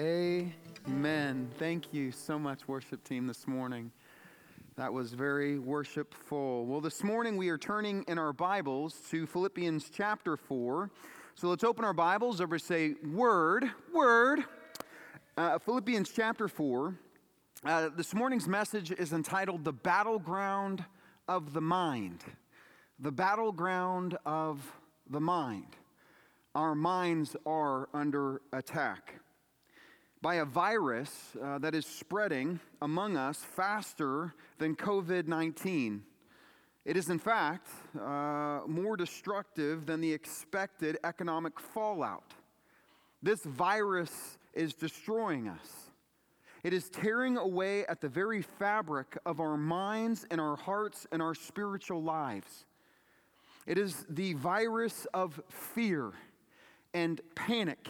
Amen. Thank you so much, worship team, this morning. That was very worshipful. Well, this morning we are turning in our Bibles to Philippians chapter 4. So let's open our Bibles over say, Word, Word. Uh, Philippians chapter 4. Uh, this morning's message is entitled The Battleground of the Mind. The Battleground of the Mind. Our minds are under attack by a virus uh, that is spreading among us faster than COVID 19. It is, in fact, uh, more destructive than the expected economic fallout. This virus is destroying us. It is tearing away at the very fabric of our minds and our hearts and our spiritual lives. It is the virus of fear and panic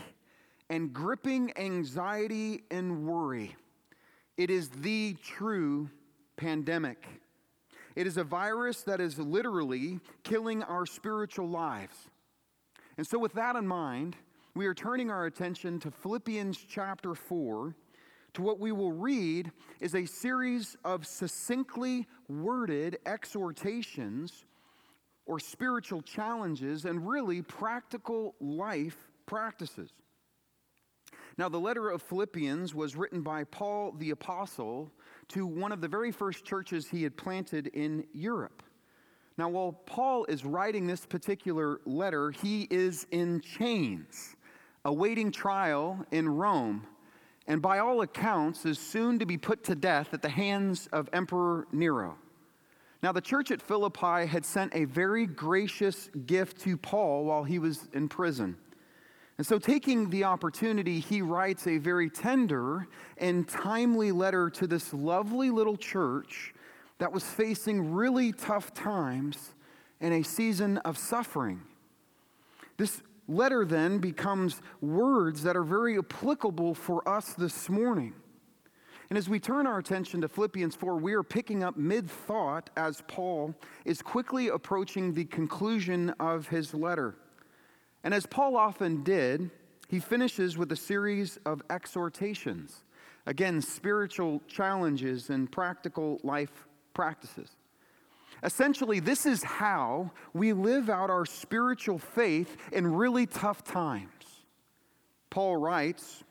and gripping anxiety and worry. It is the true pandemic. It is a virus that is literally killing our spiritual lives. And so, with that in mind, we are turning our attention to Philippians chapter 4. To what we will read is a series of succinctly worded exhortations or spiritual challenges and really practical life practices. Now, the letter of Philippians was written by Paul the Apostle to one of the very first churches he had planted in Europe. Now, while Paul is writing this particular letter, he is in chains, awaiting trial in Rome, and by all accounts is soon to be put to death at the hands of Emperor Nero. Now, the church at Philippi had sent a very gracious gift to Paul while he was in prison. And so, taking the opportunity, he writes a very tender and timely letter to this lovely little church that was facing really tough times in a season of suffering. This letter then becomes words that are very applicable for us this morning. And as we turn our attention to Philippians 4, we are picking up mid thought as Paul is quickly approaching the conclusion of his letter. And as Paul often did, he finishes with a series of exhortations. Again, spiritual challenges and practical life practices. Essentially, this is how we live out our spiritual faith in really tough times. Paul writes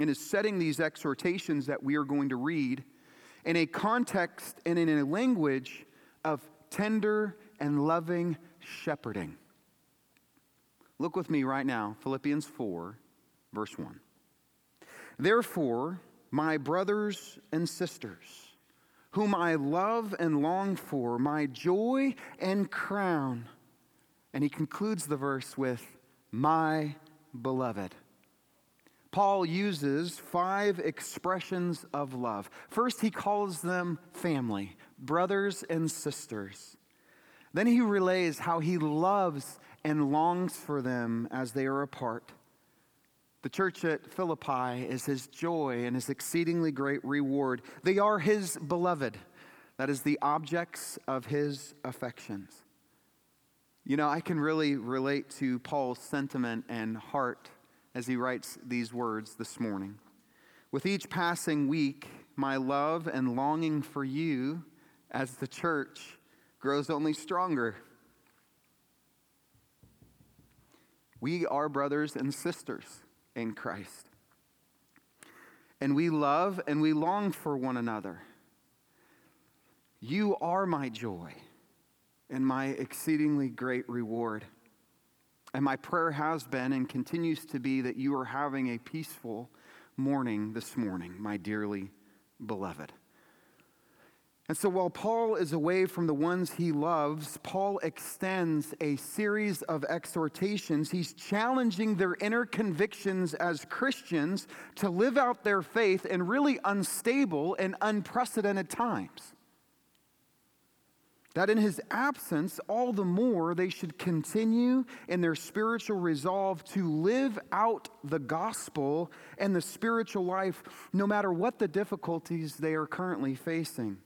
and is setting these exhortations that we are going to read in a context and in a language of tender and loving shepherding. Look with me right now, Philippians 4, verse 1. Therefore, my brothers and sisters, whom I love and long for, my joy and crown. And he concludes the verse with, my beloved. Paul uses five expressions of love. First, he calls them family, brothers and sisters. Then he relays how he loves and longs for them as they are apart. The church at Philippi is his joy and his exceedingly great reward. They are his beloved, that is, the objects of his affections. You know, I can really relate to Paul's sentiment and heart as he writes these words this morning. With each passing week, my love and longing for you as the church grows only stronger. We are brothers and sisters in Christ. And we love and we long for one another. You are my joy and my exceedingly great reward. And my prayer has been and continues to be that you are having a peaceful morning this morning, my dearly beloved. And so while Paul is away from the ones he loves, Paul extends a series of exhortations. He's challenging their inner convictions as Christians to live out their faith in really unstable and unprecedented times. That in his absence, all the more they should continue in their spiritual resolve to live out the gospel and the spiritual life, no matter what the difficulties they are currently facing.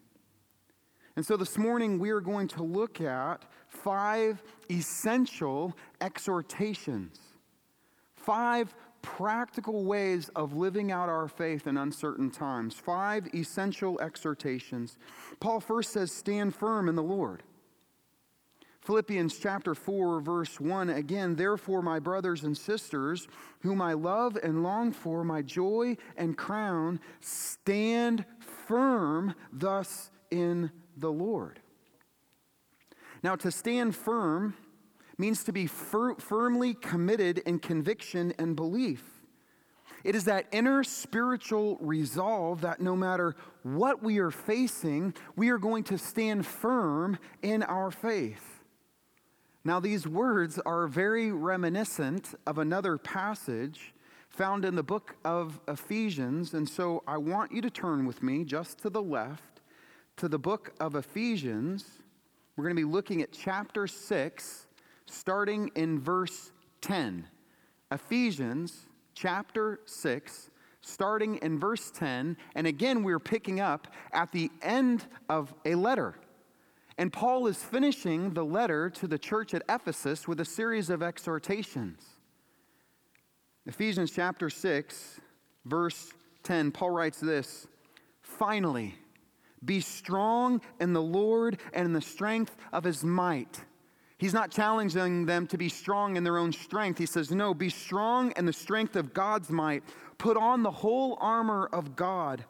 And so this morning we are going to look at five essential exhortations, five practical ways of living out our faith in uncertain times. Five essential exhortations. Paul first says, Stand firm in the Lord. Philippians chapter 4, verse 1 again, therefore, my brothers and sisters, whom I love and long for, my joy and crown, stand firm thus in the Lord. Now, to stand firm means to be fir- firmly committed in conviction and belief. It is that inner spiritual resolve that no matter what we are facing, we are going to stand firm in our faith. Now, these words are very reminiscent of another passage found in the book of Ephesians. And so I want you to turn with me just to the left to the book of Ephesians. We're going to be looking at chapter 6, starting in verse 10. Ephesians chapter 6, starting in verse 10. And again, we're picking up at the end of a letter. And Paul is finishing the letter to the church at Ephesus with a series of exhortations. Ephesians chapter 6, verse 10, Paul writes this Finally, be strong in the Lord and in the strength of his might. He's not challenging them to be strong in their own strength. He says, No, be strong in the strength of God's might. Put on the whole armor of God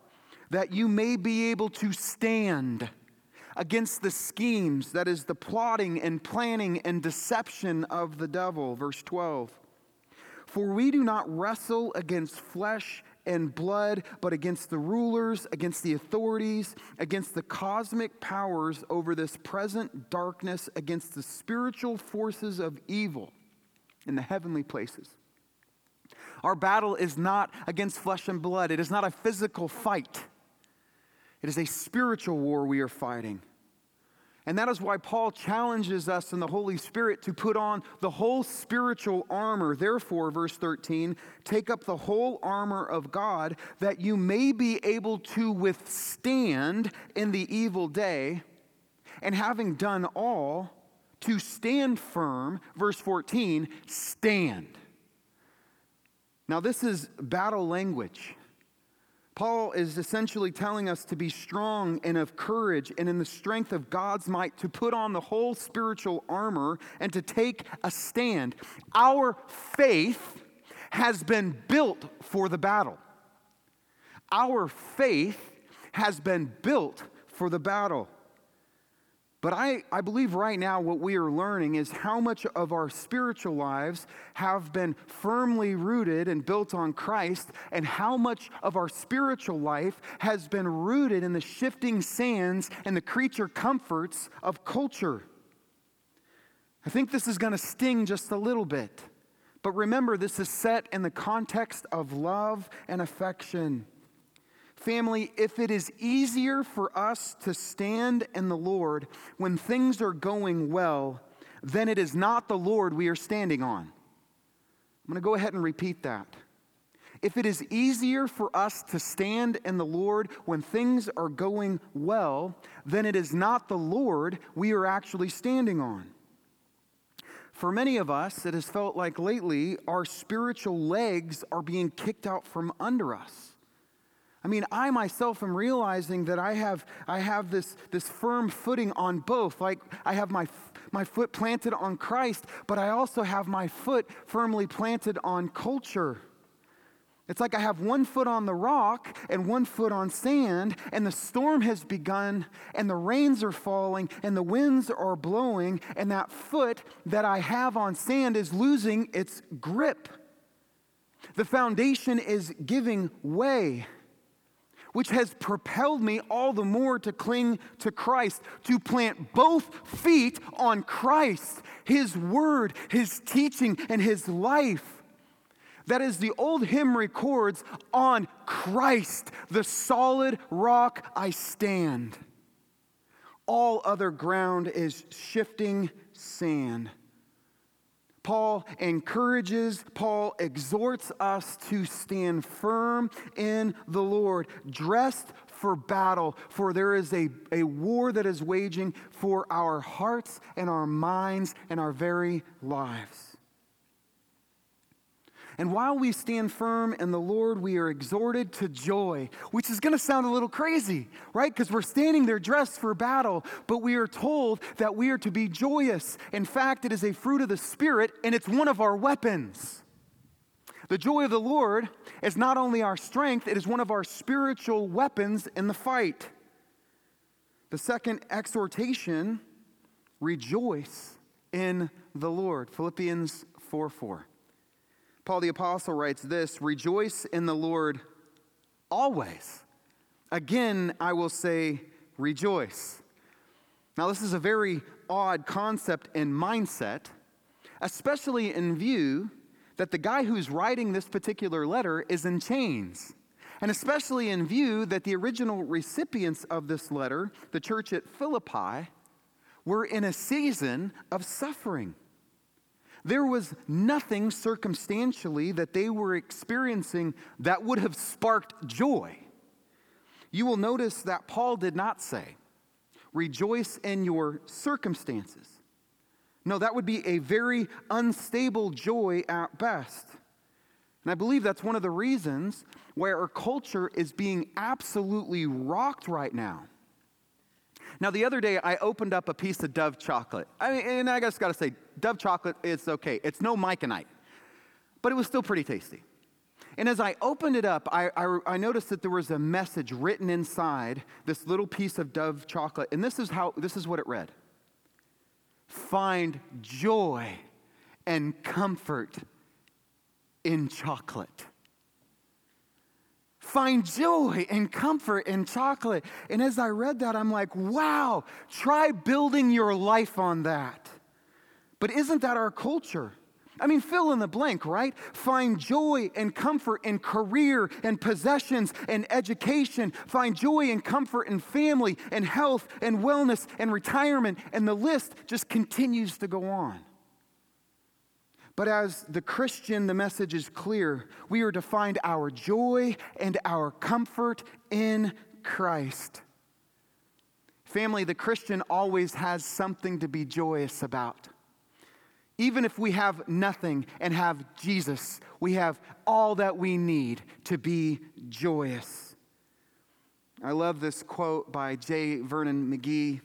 that you may be able to stand against the schemes, that is, the plotting and planning and deception of the devil. Verse 12. For we do not wrestle against flesh and blood, but against the rulers, against the authorities, against the cosmic powers over this present darkness, against the spiritual forces of evil in the heavenly places. Our battle is not against flesh and blood, it is not a physical fight. It is a spiritual war we are fighting. And that is why Paul challenges us in the Holy Spirit to put on the whole spiritual armor. Therefore, verse 13, take up the whole armor of God that you may be able to withstand in the evil day. And having done all, to stand firm, verse 14, stand. Now, this is battle language. Paul is essentially telling us to be strong and of courage and in the strength of God's might to put on the whole spiritual armor and to take a stand. Our faith has been built for the battle. Our faith has been built for the battle. But I, I believe right now what we are learning is how much of our spiritual lives have been firmly rooted and built on Christ, and how much of our spiritual life has been rooted in the shifting sands and the creature comforts of culture. I think this is going to sting just a little bit. But remember, this is set in the context of love and affection. Family, if it is easier for us to stand in the Lord when things are going well, then it is not the Lord we are standing on. I'm going to go ahead and repeat that. If it is easier for us to stand in the Lord when things are going well, then it is not the Lord we are actually standing on. For many of us, it has felt like lately our spiritual legs are being kicked out from under us. I mean, I myself am realizing that I have, I have this, this firm footing on both. Like I have my, my foot planted on Christ, but I also have my foot firmly planted on culture. It's like I have one foot on the rock and one foot on sand, and the storm has begun, and the rains are falling, and the winds are blowing, and that foot that I have on sand is losing its grip. The foundation is giving way which has propelled me all the more to cling to Christ, to plant both feet on Christ, His Word, His teaching, and His life. That is, the old hymn records on Christ, the solid rock I stand. All other ground is shifting sand. Paul encourages, Paul exhorts us to stand firm in the Lord, dressed for battle, for there is a, a war that is waging for our hearts and our minds and our very lives. And while we stand firm in the Lord, we are exhorted to joy, which is going to sound a little crazy, right? Because we're standing there dressed for battle, but we are told that we are to be joyous. In fact, it is a fruit of the Spirit, and it's one of our weapons. The joy of the Lord is not only our strength, it is one of our spiritual weapons in the fight. The second exhortation rejoice in the Lord. Philippians 4 4. Paul the Apostle writes this Rejoice in the Lord always. Again, I will say, rejoice. Now, this is a very odd concept and mindset, especially in view that the guy who's writing this particular letter is in chains. And especially in view that the original recipients of this letter, the church at Philippi, were in a season of suffering. There was nothing circumstantially that they were experiencing that would have sparked joy. You will notice that Paul did not say, rejoice in your circumstances. No, that would be a very unstable joy at best. And I believe that's one of the reasons why our culture is being absolutely rocked right now. Now, the other day, I opened up a piece of Dove chocolate. I mean, and I just got to say, Dove chocolate is okay. It's no Myconite, but it was still pretty tasty. And as I opened it up, I, I, I, noticed that there was a message written inside this little piece of Dove chocolate. And this is, how, this is what it read find joy and comfort in chocolate. Find joy and comfort in chocolate. And as I read that, I'm like, wow, try building your life on that. But isn't that our culture? I mean, fill in the blank, right? Find joy and comfort in career and possessions and education. Find joy and comfort in family and health and wellness and retirement. And the list just continues to go on. But as the Christian, the message is clear. We are to find our joy and our comfort in Christ. Family, the Christian always has something to be joyous about. Even if we have nothing and have Jesus, we have all that we need to be joyous. I love this quote by J. Vernon McGee.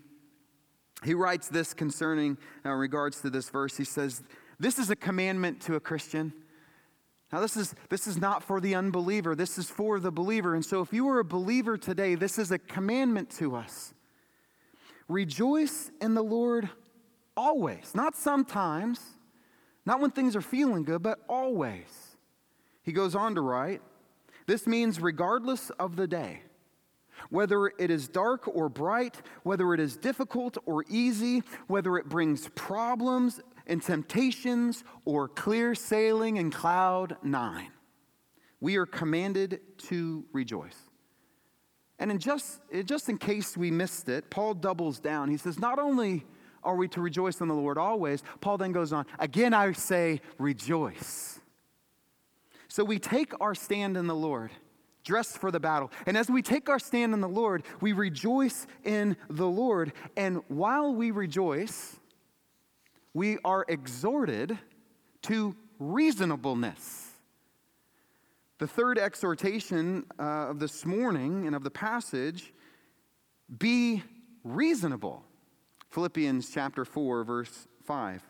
He writes this concerning uh, regards to this verse. He says, This is a commandment to a Christian. Now, this is, this is not for the unbeliever, this is for the believer. And so, if you are a believer today, this is a commandment to us. Rejoice in the Lord Always. Not sometimes, not when things are feeling good, but always. He goes on to write this means regardless of the day, whether it is dark or bright, whether it is difficult or easy, whether it brings problems and temptations or clear sailing in cloud nine, we are commanded to rejoice. And in just, just in case we missed it, Paul doubles down. He says, not only are we to rejoice in the Lord always? Paul then goes on, again I say, rejoice. So we take our stand in the Lord, dressed for the battle. And as we take our stand in the Lord, we rejoice in the Lord. And while we rejoice, we are exhorted to reasonableness. The third exhortation uh, of this morning and of the passage be reasonable. Philippians chapter 4, verse 5.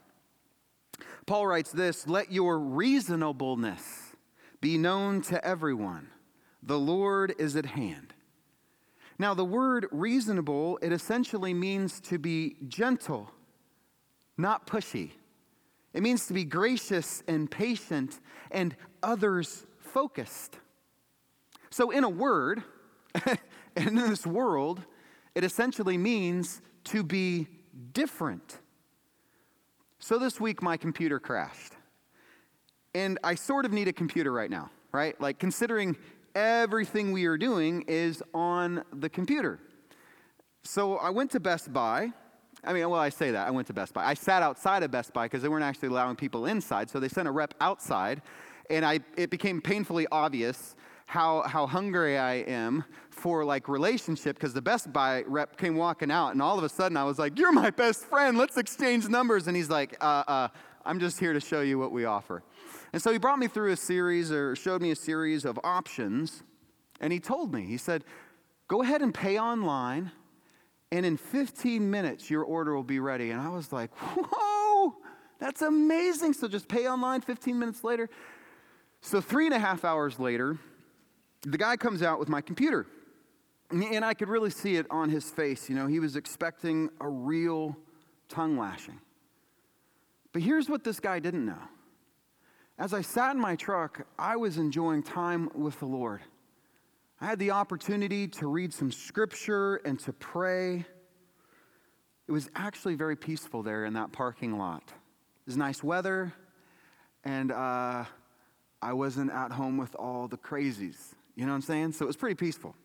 Paul writes this Let your reasonableness be known to everyone. The Lord is at hand. Now, the word reasonable, it essentially means to be gentle, not pushy. It means to be gracious and patient and others focused. So, in a word, and in this world, it essentially means to be different. So this week, my computer crashed. And I sort of need a computer right now, right? Like, considering everything we are doing is on the computer. So I went to Best Buy. I mean, well, I say that. I went to Best Buy. I sat outside of Best Buy because they weren't actually allowing people inside. So they sent a rep outside. And I, it became painfully obvious how, how hungry I am for like relationship because the Best Buy rep came walking out and all of a sudden I was like, You're my best friend. Let's exchange numbers. And he's like, uh, uh, I'm just here to show you what we offer. And so he brought me through a series or showed me a series of options. And he told me, he said, go ahead and pay online, and in 15 minutes, your order will be ready. And I was like, whoa, that's amazing. So just pay online 15 minutes later. So, three and a half hours later, the guy comes out with my computer. And I could really see it on his face. You know, he was expecting a real tongue lashing. But here's what this guy didn't know. As I sat in my truck, I was enjoying time with the Lord. I had the opportunity to read some scripture and to pray. It was actually very peaceful there in that parking lot. It was nice weather, and uh, I wasn't at home with all the crazies. You know what I'm saying? So it was pretty peaceful.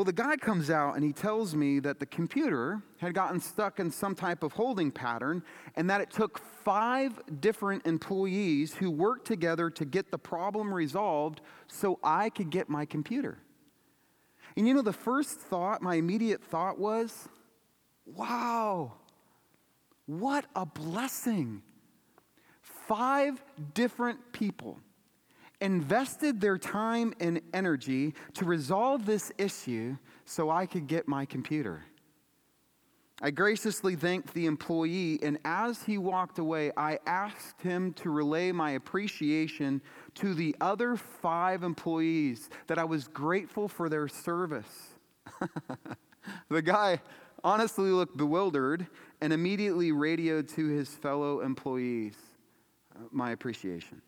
Well, the guy comes out and he tells me that the computer had gotten stuck in some type of holding pattern and that it took five different employees who worked together to get the problem resolved so I could get my computer. And you know, the first thought, my immediate thought was, wow, what a blessing. Five different people invested their time and energy to resolve this issue so I could get my computer. I graciously thanked the employee, and as he walked away, I asked him to relay my appreciation to the other five employees that I was grateful for their service. the guy honestly looked bewildered and immediately radioed to his fellow employees uh, my appreciation.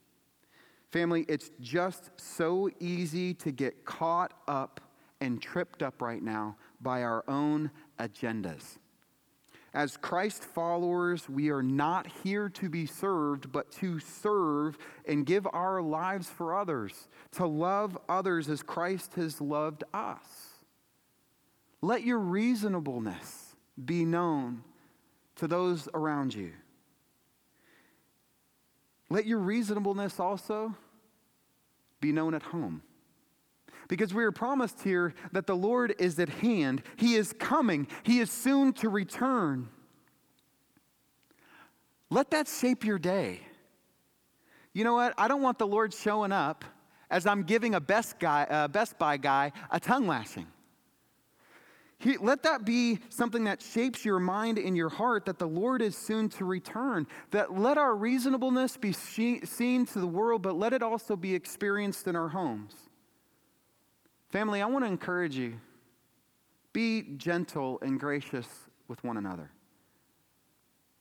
Family, it's just so easy to get caught up and tripped up right now by our own agendas. As Christ followers, we are not here to be served, but to serve and give our lives for others, to love others as Christ has loved us. Let your reasonableness be known to those around you. Let your reasonableness also be known at home. Because we are promised here that the Lord is at hand, He is coming, He is soon to return. Let that shape your day. You know what? I don't want the Lord showing up as I'm giving a Best, guy, uh, Best Buy guy a tongue lashing. He, let that be something that shapes your mind and your heart that the Lord is soon to return. That let our reasonableness be seen to the world, but let it also be experienced in our homes. Family, I want to encourage you be gentle and gracious with one another.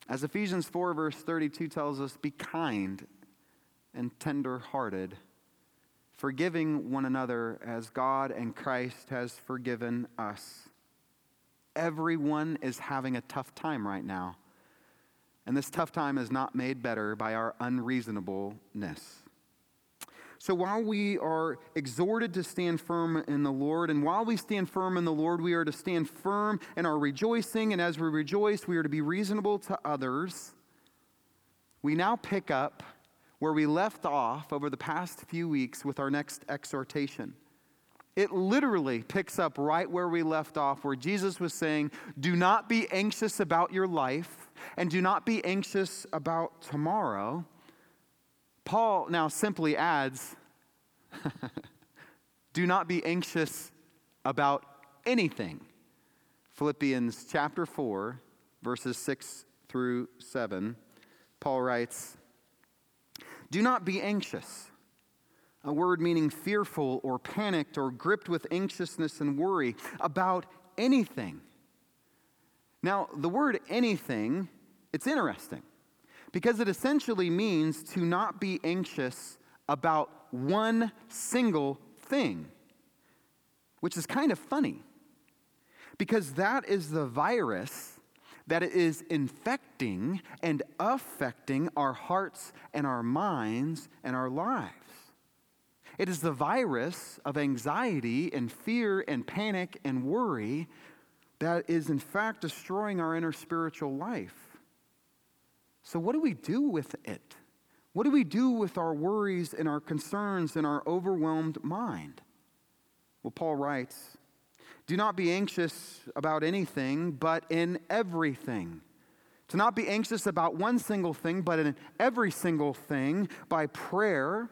As Ephesians 4, verse 32 tells us, be kind and tender hearted, forgiving one another as God and Christ has forgiven us. Everyone is having a tough time right now. And this tough time is not made better by our unreasonableness. So while we are exhorted to stand firm in the Lord, and while we stand firm in the Lord, we are to stand firm in our rejoicing. And as we rejoice, we are to be reasonable to others. We now pick up where we left off over the past few weeks with our next exhortation. It literally picks up right where we left off, where Jesus was saying, Do not be anxious about your life, and do not be anxious about tomorrow. Paul now simply adds, Do not be anxious about anything. Philippians chapter 4, verses 6 through 7, Paul writes, Do not be anxious a word meaning fearful or panicked or gripped with anxiousness and worry about anything. Now, the word anything, it's interesting because it essentially means to not be anxious about one single thing, which is kind of funny because that is the virus that is infecting and affecting our hearts and our minds and our lives. It is the virus of anxiety and fear and panic and worry that is, in fact, destroying our inner spiritual life. So, what do we do with it? What do we do with our worries and our concerns and our overwhelmed mind? Well, Paul writes Do not be anxious about anything, but in everything To not be anxious about one single thing, but in every single thing, by prayer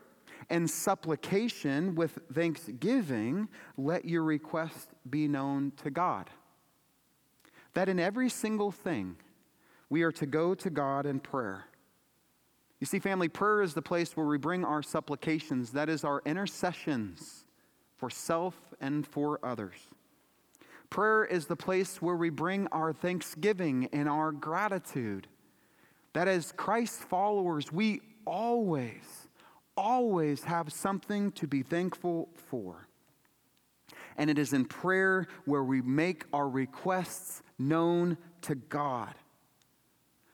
and supplication with thanksgiving, let your request be known to God. That in every single thing, we are to go to God in prayer. You see, family, prayer is the place where we bring our supplications, that is, our intercessions for self and for others. Prayer is the place where we bring our thanksgiving and our gratitude. That as Christ's followers, we always, always have something to be thankful for. And it is in prayer where we make our requests known to God.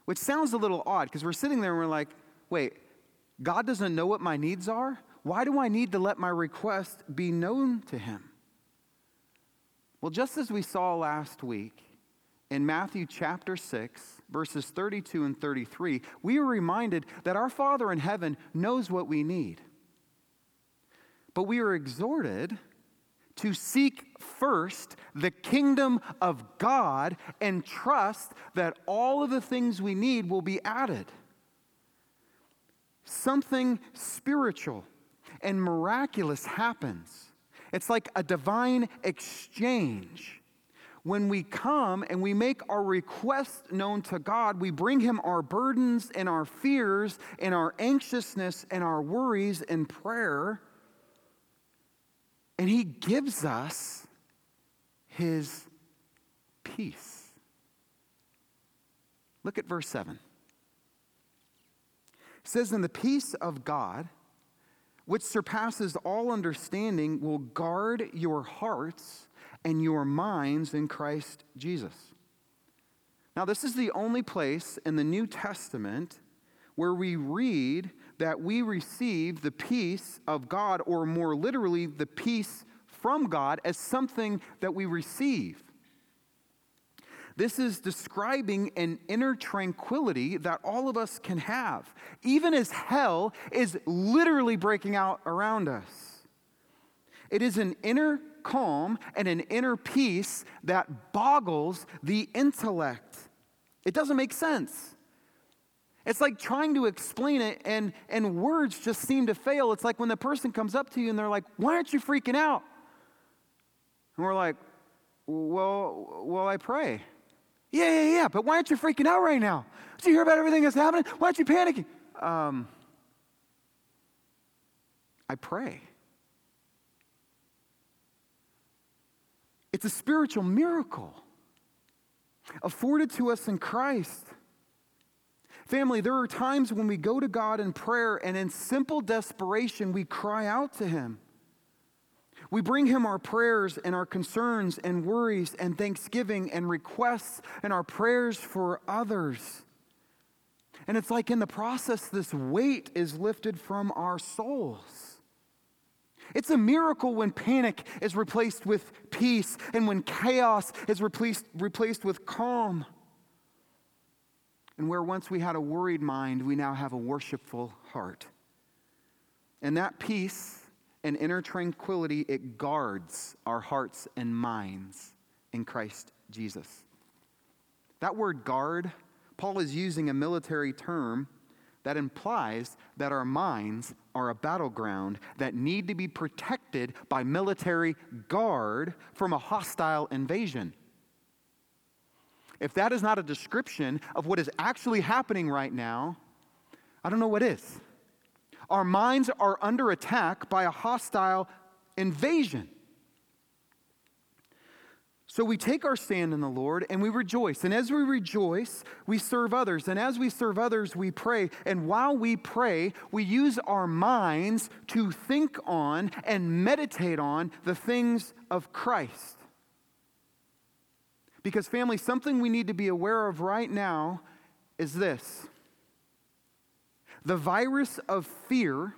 Which sounds a little odd because we're sitting there and we're like, wait, God doesn't know what my needs are? Why do I need to let my request be known to Him? Well, just as we saw last week in Matthew chapter 6, verses 32 and 33, we are reminded that our Father in heaven knows what we need. But we are exhorted to seek first the kingdom of God and trust that all of the things we need will be added. Something spiritual and miraculous happens it's like a divine exchange. When we come and we make our request known to God, we bring Him our burdens and our fears and our anxiousness and our worries in prayer. And He gives us His peace. Look at verse 7. It says, In the peace of God, which surpasses all understanding, will guard your hearts and your minds in Christ Jesus. Now, this is the only place in the New Testament where we read that we receive the peace of God, or more literally, the peace from God, as something that we receive. This is describing an inner tranquility that all of us can have, even as hell is literally breaking out around us. It is an inner calm and an inner peace that boggles the intellect. It doesn't make sense. It's like trying to explain it, and, and words just seem to fail. It's like when the person comes up to you and they're like, Why aren't you freaking out? And we're like, Well, well, I pray. Yeah, yeah, yeah, but why aren't you freaking out right now? Did you hear about everything that's happening? Why aren't you panicking? Um, I pray. It's a spiritual miracle afforded to us in Christ. Family, there are times when we go to God in prayer and in simple desperation we cry out to Him. We bring him our prayers and our concerns and worries and thanksgiving and requests and our prayers for others. And it's like in the process, this weight is lifted from our souls. It's a miracle when panic is replaced with peace and when chaos is replaced, replaced with calm. And where once we had a worried mind, we now have a worshipful heart. And that peace and inner tranquility, it guards our hearts and minds in Christ Jesus. That word guard, Paul is using a military term that implies that our minds are a battleground that need to be protected by military guard from a hostile invasion. If that is not a description of what is actually happening right now, I don't know what is. Our minds are under attack by a hostile invasion. So we take our stand in the Lord and we rejoice. And as we rejoice, we serve others. And as we serve others, we pray. And while we pray, we use our minds to think on and meditate on the things of Christ. Because, family, something we need to be aware of right now is this the virus of fear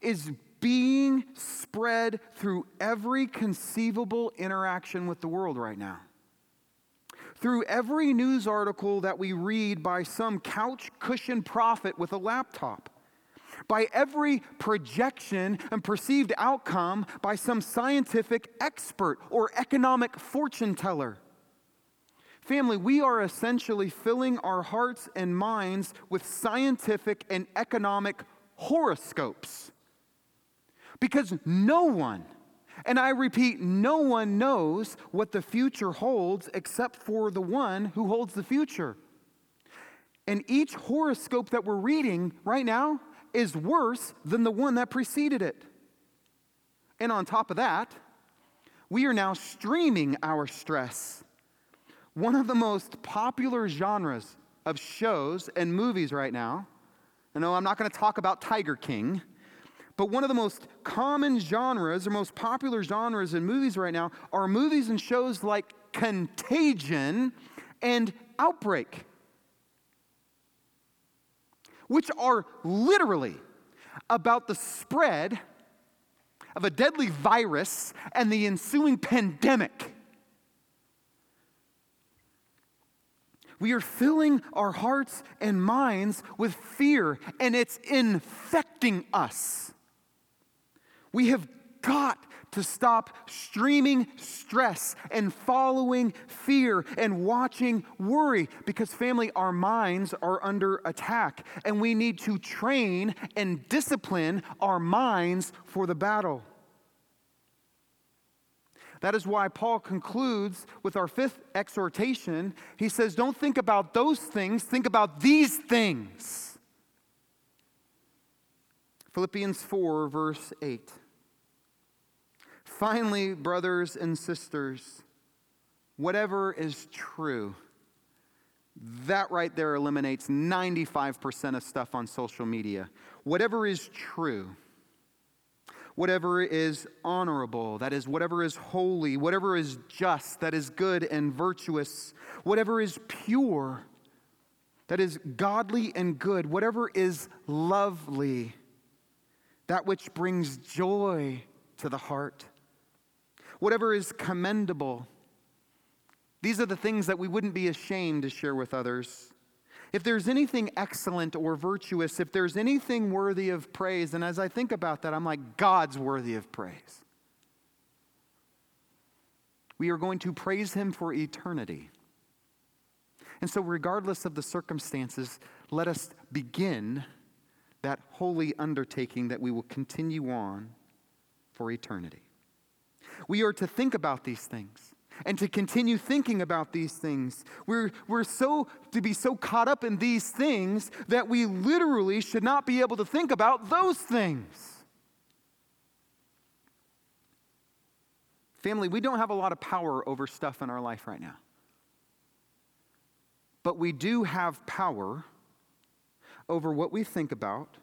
is being spread through every conceivable interaction with the world right now. Through every news article that we read by some couch cushion prophet with a laptop, by every projection and perceived outcome by some scientific expert or economic fortune teller Family, we are essentially filling our hearts and minds with scientific and economic horoscopes. Because no one, and I repeat, no one knows what the future holds except for the one who holds the future. And each horoscope that we're reading right now is worse than the one that preceded it. And on top of that, we are now streaming our stress one of the most popular genres of shows and movies right now, I know I'm not going to talk about Tiger King, but one of the most common genres or most popular genres in movies right now are movies and shows like Contagion and Outbreak, which are literally about the spread of a deadly virus and the ensuing pandemic. We are filling our hearts and minds with fear, and it's infecting us. We have got to stop streaming stress and following fear and watching worry because, family, our minds are under attack, and we need to train and discipline our minds for the battle. That is why Paul concludes with our fifth exhortation. He says, Don't think about those things, think about these things. Philippians 4, verse 8. Finally, brothers and sisters, whatever is true, that right there eliminates 95% of stuff on social media. Whatever is true, whatever is honorable, that is, whatever is holy, whatever is just, that is good and virtuous, whatever is pure, that is godly and good, whatever is lovely, that which brings joy to the heart, whatever is commendable. These are the things that we wouldn't be ashamed to share with others. If there's anything excellent or virtuous, if there's anything worthy of praise, and as I think about that, I'm like, God's worthy of praise. We are going to praise Him for eternity. And so, regardless of the circumstances, let us begin that holy undertaking that we will continue on for eternity. We are to think about these things and to continue thinking about these things. We're, we're so to be so caught up in these things that we literally should not be able to think about those things. Family, we don't have a lot of power over stuff in our life right now. But we do have power over what we think about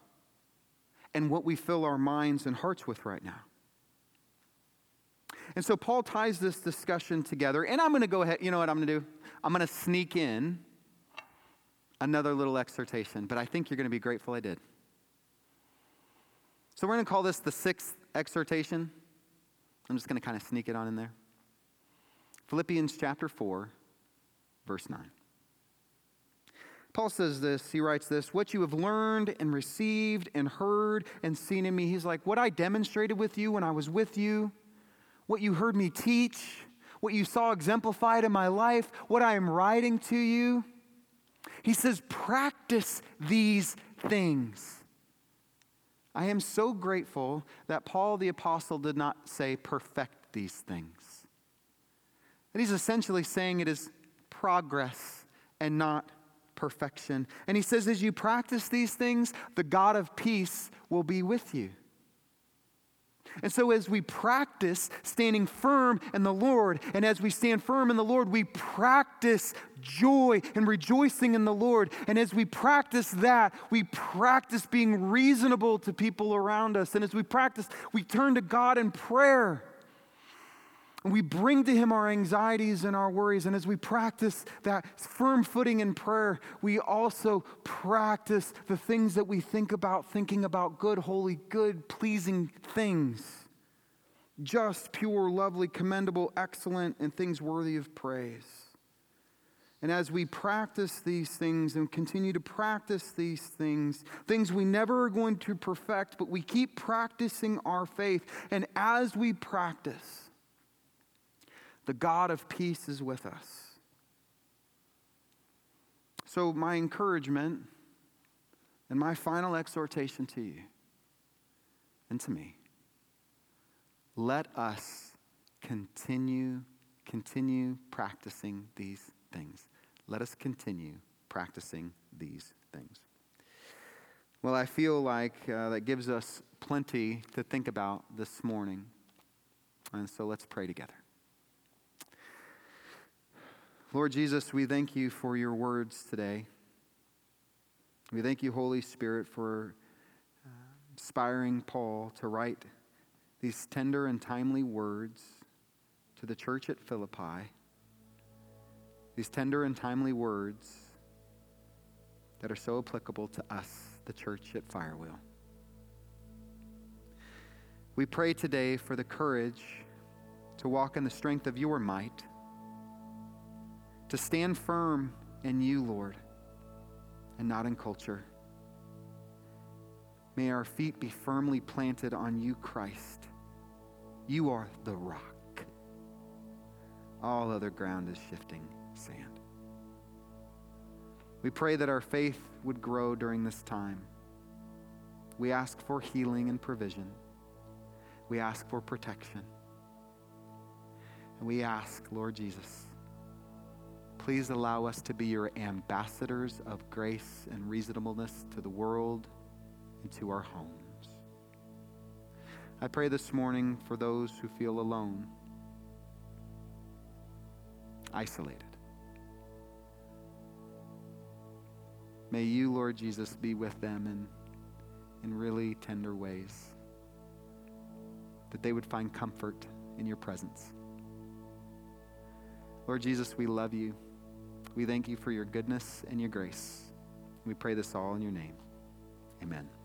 and what we fill our minds and hearts with right now. And so Paul ties this discussion together. And I'm going to go ahead, you know what I'm going to do? I'm going to sneak in another little exhortation, but I think you're going to be grateful I did. So we're going to call this the sixth exhortation. I'm just going to kind of sneak it on in there. Philippians chapter 4, verse 9. Paul says this, he writes this, what you have learned and received and heard and seen in me. He's like, what I demonstrated with you when I was with you what you heard me teach, what you saw exemplified in my life, what I am writing to you. He says, practice these things. I am so grateful that Paul the Apostle did not say perfect these things. He's essentially saying it is progress and not perfection. And he says, as you practice these things, the God of peace will be with you. And so, as we practice standing firm in the Lord, and as we stand firm in the Lord, we practice joy and rejoicing in the Lord. And as we practice that, we practice being reasonable to people around us. And as we practice, we turn to God in prayer. We bring to Him our anxieties and our worries. And as we practice that firm footing in prayer, we also practice the things that we think about, thinking about good, holy, good, pleasing things. Just, pure, lovely, commendable, excellent, and things worthy of praise. And as we practice these things and continue to practice these things, things we never are going to perfect, but we keep practicing our faith. And as we practice, the God of peace is with us. So, my encouragement and my final exhortation to you and to me let us continue continue practicing these things. Let us continue practicing these things. Well i feel like uh, that gives us plenty to think about this morning. And so let's pray together lord jesus we thank you for your words today we thank you, Holy Spirit, for uh, inspiring Paul to write these tender and timely words to the church at Philippi. These tender and timely words that are so applicable to us, the church at Firewheel. We pray today for the courage to walk in the strength of your might, to stand firm in you, Lord and not in culture. May our feet be firmly planted on you, Christ. You are the rock. All other ground is shifting sand. We pray that our faith would grow during this time. We ask for healing and provision. We ask for protection. And we ask, Lord Jesus, Please allow us to be your ambassadors of grace and reasonableness to the world and to our homes. I pray this morning for those who feel alone, isolated. May you, Lord Jesus, be with them in, in really tender ways, that they would find comfort in your presence. Lord Jesus, we love you. We thank you for your goodness and your grace. We pray this all in your name. Amen.